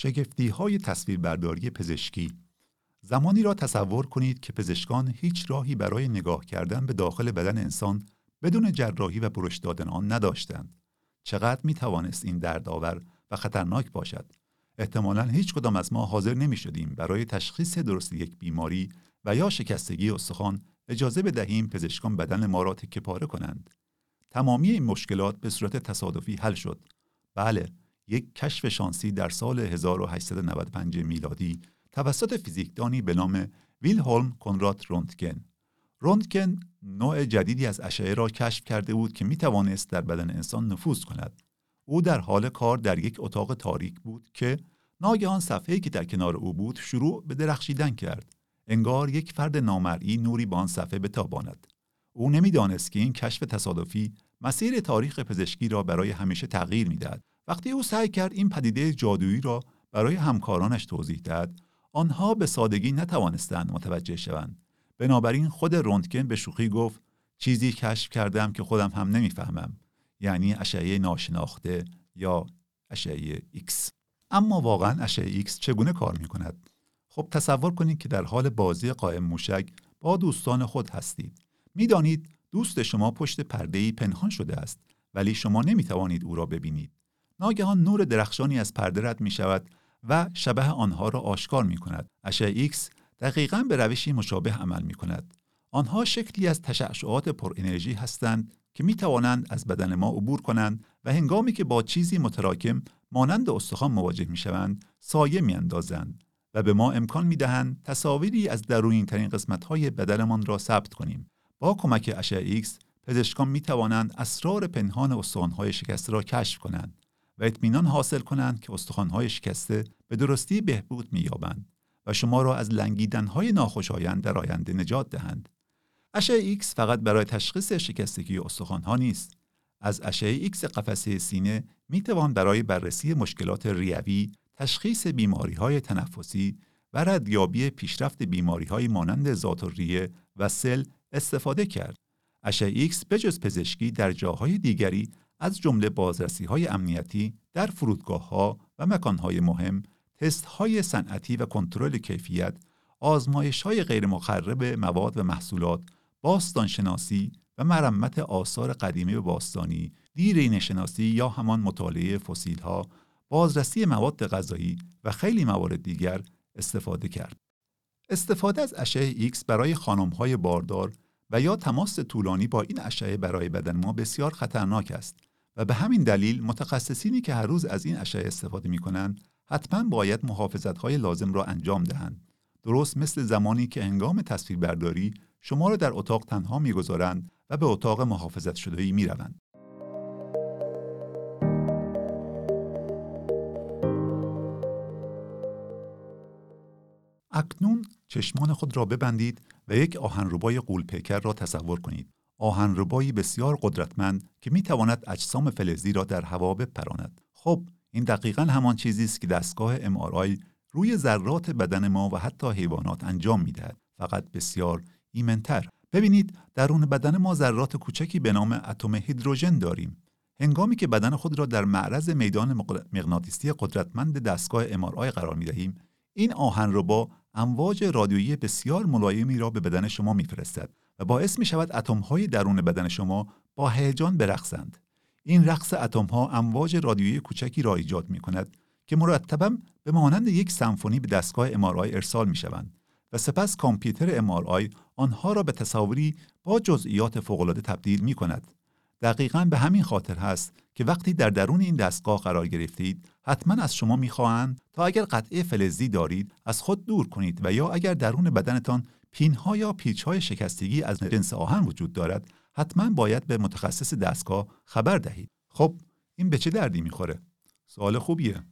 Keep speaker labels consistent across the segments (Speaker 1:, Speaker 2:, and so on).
Speaker 1: شگفتی های تصویربرداری پزشکی زمانی را تصور کنید که پزشکان هیچ راهی برای نگاه کردن به داخل بدن انسان بدون جراحی و برش دادن آن نداشتند. چقدر می توانست این دردآور و خطرناک باشد؟ احتمالا هیچ کدام از ما حاضر نمی شدیم برای تشخیص درست یک بیماری و یا شکستگی استخوان اجازه بدهیم پزشکان بدن ما را تکه پاره کنند. تمامی این مشکلات به صورت تصادفی حل شد. بله، یک کشف شانسی در سال 1895 میلادی توسط فیزیکدانی به نام ویلهلم کنراد رونتگن. رونتگن نوع جدیدی از اشعه را کشف کرده بود که می توانست در بدن انسان نفوذ کند. او در حال کار در یک اتاق تاریک بود که ناگهان صفحه‌ای که در کنار او بود شروع به درخشیدن کرد. انگار یک فرد نامرئی نوری با آن صفحه بتاباند. او نمی‌دانست که این کشف تصادفی مسیر تاریخ پزشکی را برای همیشه تغییر می‌دهد. وقتی او سعی کرد این پدیده جادویی را برای همکارانش توضیح دهد، آنها به سادگی نتوانستند متوجه شوند. بنابراین خود رونتگن به شوخی گفت چیزی کشف کردم که خودم هم نمی‌فهمم یعنی اشعه ناشناخته یا اشعه X اما واقعا اشعه X چگونه کار می کند خب تصور کنید که در حال بازی قائم موشک با دوستان خود هستید. می‌دانید دوست شما پشت پرده پنهان شده است ولی شما نمی توانید او را ببینید. ناگهان نور درخشانی از پرده رد می شود و شبه آنها را آشکار می کند. اشعه X دقیقا به روشی مشابه عمل می کند. آنها شکلی از تشعشعات پر انرژی هستند که می توانند از بدن ما عبور کنند و هنگامی که با چیزی متراکم مانند استخوان مواجه می شوند سایه می اندازند و به ما امکان می دهند تصاویری از درونین ترین قسمت های بدنمان را ثبت کنیم. با کمک اشعه ایکس پزشکان می توانند اسرار پنهان استخوانهای شکسته را کشف کنند و اطمینان حاصل کنند که استخوانهای شکسته به درستی بهبود می یابند و شما را از لنگیدنهای ناخوشایند در آینده نجات دهند. اشعه X فقط برای تشخیص شکستگی استخوانها نیست. از اشعه X قفسه سینه می توان برای بررسی مشکلات ریوی، تشخیص بیماری های تنفسی و ردیابی پیشرفت بیماری های مانند ذات و سل استفاده کرد. اشعه X بجز پزشکی در جاهای دیگری از جمله بازرسی های امنیتی در فرودگاه ها و مکان های مهم تست های صنعتی و کنترل کیفیت، آزمایش های غیر مخرب مواد و محصولات، باستانشناسی و مرمت آثار قدیمی و باستانی، دیرین شناسی یا همان مطالعه فسیل ها، بازرسی مواد غذایی و خیلی موارد دیگر استفاده کرد. استفاده از اشعه X برای خانم های باردار و یا تماس طولانی با این اشعه برای بدن ما بسیار خطرناک است و به همین دلیل متخصصینی که هر روز از این اشعه استفاده می کنند حتما باید محافظت های لازم را انجام دهند. درست مثل زمانی که هنگام تصویربرداری شما را در اتاق تنها می‌گذارند و به اتاق محافظت شده می روند. اکنون چشمان خود را ببندید و یک آهنربای قولپیکر را تصور کنید. آهنربایی بسیار قدرتمند که می تواند اجسام فلزی را در هوا بپراند. خب این دقیقا همان چیزی است که دستگاه MRI روی ذرات بدن ما و حتی حیوانات انجام می‌دهد. فقط بسیار ایمنتر. ببینید درون بدن ما ذرات کوچکی به نام اتم هیدروژن داریم. هنگامی که بدن خود را در معرض میدان مغناطیسی قدرتمند دستگاه MRI قرار می دهیم این آهن رو با امواج رادیویی بسیار ملایمی را به بدن شما میفرستد و باعث می شود اتم های درون بدن شما با هیجان برقصند این رقص اتم ها امواج رادیویی کوچکی را ایجاد می کند که مرتبا به مانند یک سمفونی به دستگاه MRI ارسال می شوند و سپس کامپیوتر MRI آنها را به تصاویری با جزئیات فوق‌العاده تبدیل می کند. دقیقا به همین خاطر هست که وقتی در درون این دستگاه قرار گرفتید حتما از شما می‌خواهند تا اگر قطعه فلزی دارید از خود دور کنید و یا اگر درون بدنتان پینها یا پیچهای شکستگی از جنس آهن وجود دارد حتما باید به متخصص دستگاه خبر دهید. خب این به چه دردی می‌خوره؟ سوال خوبیه.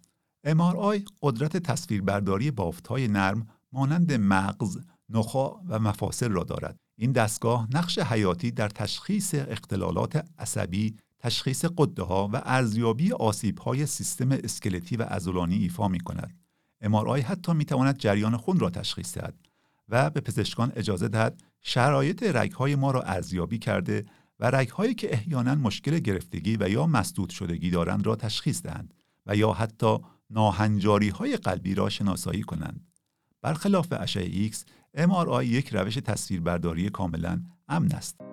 Speaker 1: MRI قدرت تصویربرداری بافتهای نرم مانند مغز، نخا و مفاصل را دارد. این دستگاه نقش حیاتی در تشخیص اختلالات عصبی، تشخیص قده ها و ارزیابی آسیب های سیستم اسکلتی و عضلانی ایفا می کند. MRI حتی می تواند جریان خون را تشخیص دهد و به پزشکان اجازه دهد شرایط رگهای ما را ارزیابی کرده و رگهایی که احیانا مشکل گرفتگی و یا مسدود شدگی دارند را تشخیص دهند و یا حتی ناهنجاری های قلبی را شناسایی کنند. برخلاف اشعه ایکس، MRI یک روش تصویربرداری کاملا امن است.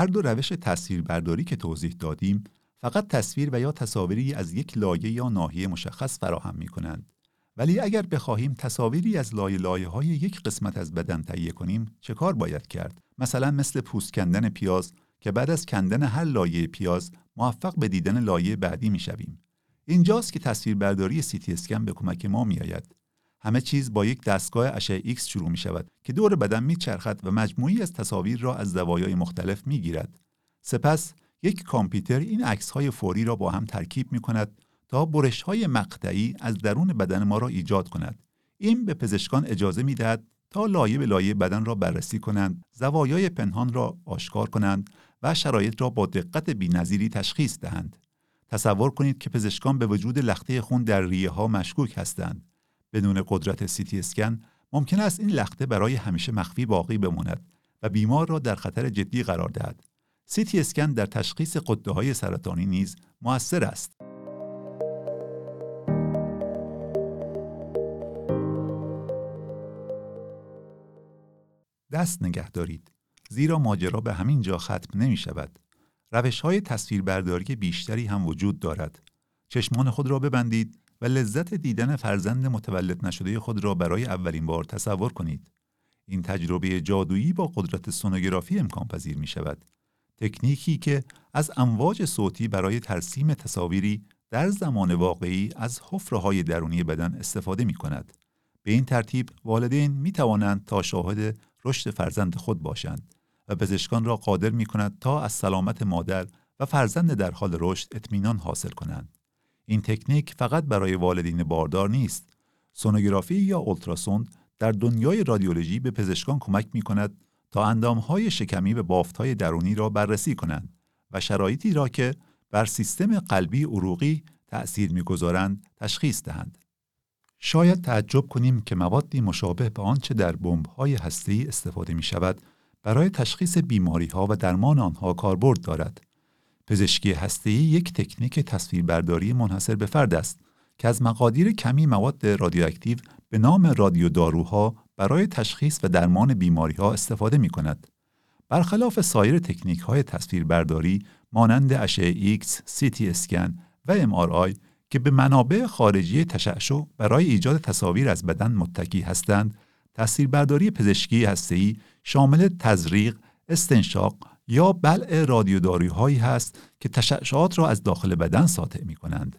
Speaker 1: هر دو روش تصویربرداری که توضیح دادیم فقط تصویر و یا تصاویری از یک لایه یا ناحیه مشخص فراهم می کنند. ولی اگر بخواهیم تصاویری از لایه لایه های یک قسمت از بدن تهیه کنیم چه کار باید کرد؟ مثلا مثل پوست کندن پیاز که بعد از کندن هر لایه پیاز موفق به دیدن لایه بعدی می شویم. اینجاست که تصویربرداری سی تی اسکن به کمک ما می آید. همه چیز با یک دستگاه اشعه ایکس شروع می شود که دور بدن می چرخد و مجموعه‌ای از تصاویر را از زوایای مختلف می گیرد. سپس یک کامپیوتر این عکس های فوری را با هم ترکیب می کند تا برش های مقطعی از درون بدن ما را ایجاد کند. این به پزشکان اجازه می دهد تا لایه به لایه بدن را بررسی کنند، زوایای پنهان را آشکار کنند و شرایط را با دقت بینظیری تشخیص دهند. تصور کنید که پزشکان به وجود لخته خون در ریه ها مشکوک هستند. بدون قدرت سیتی اسکن ممکن است این لخته برای همیشه مخفی باقی بماند و بیمار را در خطر جدی قرار دهد. سیتی اسکن در تشخیص قده های سرطانی نیز موثر است. دست نگه دارید زیرا ماجرا به همین جا ختم نمی شود. روش های تصویربرداری بیشتری هم وجود دارد. چشمان خود را ببندید و لذت دیدن فرزند متولد نشده خود را برای اولین بار تصور کنید. این تجربه جادویی با قدرت سونوگرافی امکان پذیر می شود. تکنیکی که از امواج صوتی برای ترسیم تصاویری در زمان واقعی از حفره درونی بدن استفاده می کند. به این ترتیب والدین می توانند تا شاهد رشد فرزند خود باشند و پزشکان را قادر می کند تا از سلامت مادر و فرزند در حال رشد اطمینان حاصل کنند. این تکنیک فقط برای والدین باردار نیست. سونوگرافی یا اولتراسوند در دنیای رادیولوژی به پزشکان کمک می کند تا اندامهای شکمی و بافتهای درونی را بررسی کنند و شرایطی را که بر سیستم قلبی عروقی تأثیر می‌گذارند تشخیص دهند. شاید تعجب کنیم که موادی مشابه به آنچه در بمب‌های هسته‌ای استفاده می شود برای تشخیص بیماری ها و درمان آنها کاربرد دارد. پزشکی هسته‌ای یک تکنیک تصویربرداری منحصر به فرد است که از مقادیر کمی مواد رادیواکتیو به نام رادیو داروها برای تشخیص و درمان بیماری ها استفاده می کند. برخلاف سایر تکنیک های تصویربرداری مانند اشعه ایکس، سی اسکن و ام که به منابع خارجی تشعشع برای ایجاد تصاویر از بدن متکی هستند، تصویربرداری پزشکی هسته‌ای شامل تزریق، استنشاق یا بلع رادیوداروهایی هست که تشعشعات را از داخل بدن ساطع می کنند.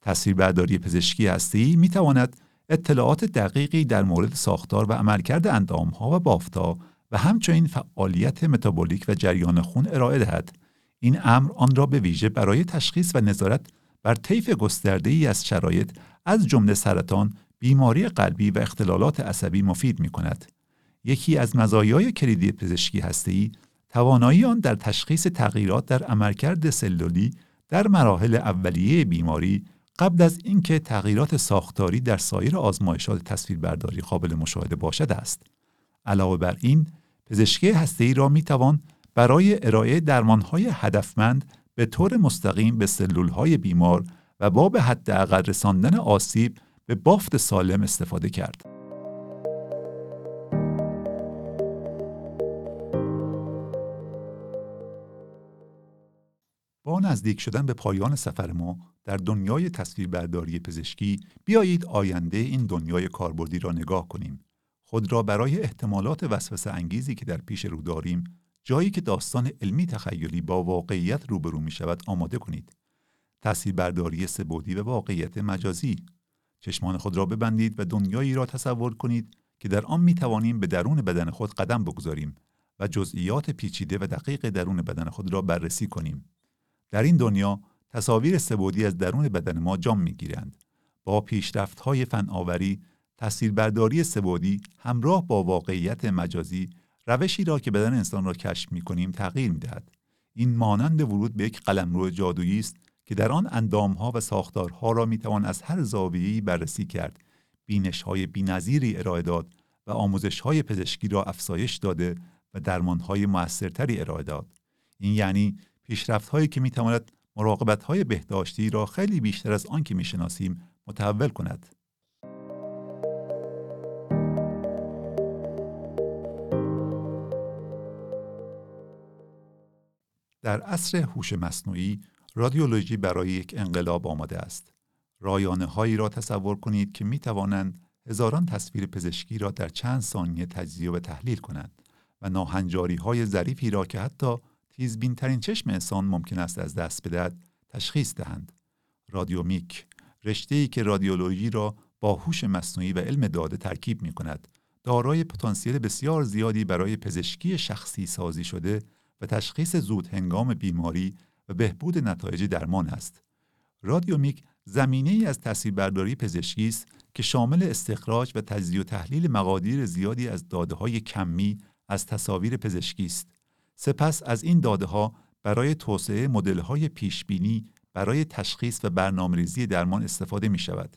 Speaker 1: تصویربرداری پزشکی هستی می تواند اطلاعات دقیقی در مورد ساختار و عملکرد اندامها و بافتا و همچنین فعالیت متابولیک و جریان خون ارائه دهد. این امر آن را به ویژه برای تشخیص و نظارت بر طیف گسترده ای از شرایط از جمله سرطان، بیماری قلبی و اختلالات عصبی مفید می کند. یکی از مزایای کلیدی پزشکی هسته‌ای توانایی آن در تشخیص تغییرات در عملکرد سلولی در مراحل اولیه بیماری قبل از اینکه تغییرات ساختاری در سایر آزمایشات تصویربرداری قابل مشاهده باشد است. علاوه بر این، پزشکی هسته‌ای را می توان برای ارائه درمانهای هدفمند به طور مستقیم به سلولهای بیمار و با به حداقل رساندن آسیب به بافت سالم استفاده کرد. نزدیک شدن به پایان سفر ما در دنیای تصویربرداری پزشکی بیایید آینده این دنیای کاربردی را نگاه کنیم. خود را برای احتمالات وسوسه انگیزی که در پیش رو داریم جایی که داستان علمی تخیلی با واقعیت روبرو می شود آماده کنید. تصویربرداری سبودی و واقعیت مجازی. چشمان خود را ببندید و دنیایی را تصور کنید که در آن می توانیم به درون بدن خود قدم بگذاریم و جزئیات پیچیده و دقیق درون بدن خود را بررسی کنیم. در این دنیا تصاویر سبودی از درون بدن ما جام می‌گیرند. با پیشرفت های فناوری تصویربرداری سبودی همراه با واقعیت مجازی روشی را که بدن انسان را کشف می کنیم تغییر می دهد. این مانند ورود به یک قلمرو جادویی است که در آن اندامها و ساختارها را می توان از هر زاویه‌ای بررسی کرد. بینش های بینظیری ارائه داد و آموزش های پزشکی را افزایش داده و درمانهای موثرتری ارائه داد. این یعنی پیشرفت هایی که می‌تواند مراقبت های بهداشتی را خیلی بیشتر از آن که می‌شناسیم متحول کند در عصر هوش مصنوعی رادیولوژی برای یک انقلاب آماده است. رایانه هایی را تصور کنید که می توانند هزاران تصویر پزشکی را در چند ثانیه تجزیه و تحلیل کنند و ناهنجاری های ظریفی را که حتی تیزبین ترین چشم انسان ممکن است از دست بدهد تشخیص دهند. رادیومیک رشته ای که رادیولوژی را با هوش مصنوعی و علم داده ترکیب می کند دارای پتانسیل بسیار زیادی برای پزشکی شخصی سازی شده و تشخیص زود هنگام بیماری و بهبود نتایج درمان است. رادیومیک زمینه ای از تصویربرداری پزشکی است که شامل استخراج و تجزیه و تحلیل مقادیر زیادی از داده های کمی از تصاویر پزشکی است. سپس از این داده ها برای توسعه مدل های پیش بینی برای تشخیص و برنامه‌ریزی درمان استفاده می شود.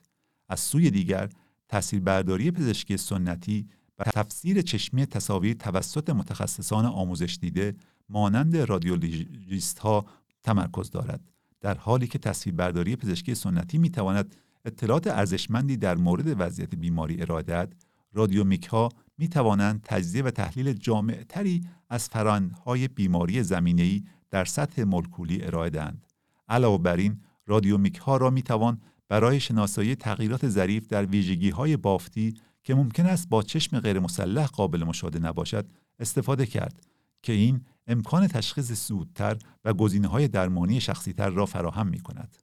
Speaker 1: از سوی دیگر تصویربرداری پزشکی سنتی و تفسیر چشمی تصاویر توسط متخصصان آموزش دیده مانند رادیولوژیست ها تمرکز دارد در حالی که تصویربرداری پزشکی سنتی می تواند اطلاعات ارزشمندی در مورد وضعیت بیماری ارائه دهد رادیومیک ها می توانند تجزیه و تحلیل جامعتری از فرانهای بیماری زمینه‌ای در سطح مولکولی ارائه دهند علاوه بر این رادیومیک ها را می توان برای شناسایی تغییرات ظریف در ویژگی های بافتی که ممکن است با چشم غیر مسلح قابل مشاهده نباشد استفاده کرد که این امکان تشخیص زودتر و گزینه های درمانی شخصیتر را فراهم می کند.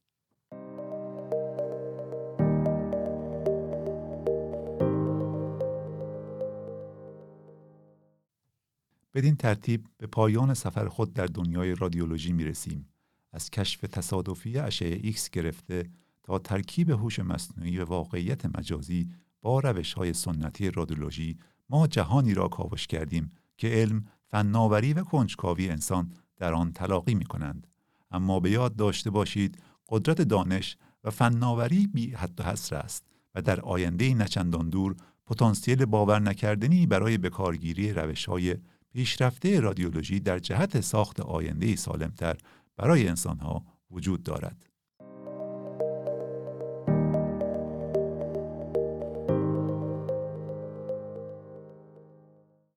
Speaker 1: بدین ترتیب به پایان سفر خود در دنیای رادیولوژی می رسیم. از کشف تصادفی اشعه ایکس گرفته تا ترکیب هوش مصنوعی و واقعیت مجازی با روش های سنتی رادیولوژی ما جهانی را کاوش کردیم که علم فناوری و کنجکاوی انسان در آن تلاقی می کنند. اما به یاد داشته باشید قدرت دانش و فناوری بی حد و حصر است و در آینده نچندان دور پتانسیل باور نکردنی برای بکارگیری روش های پیشرفته رادیولوژی در جهت ساخت آینده سالمتر برای انسانها وجود دارد.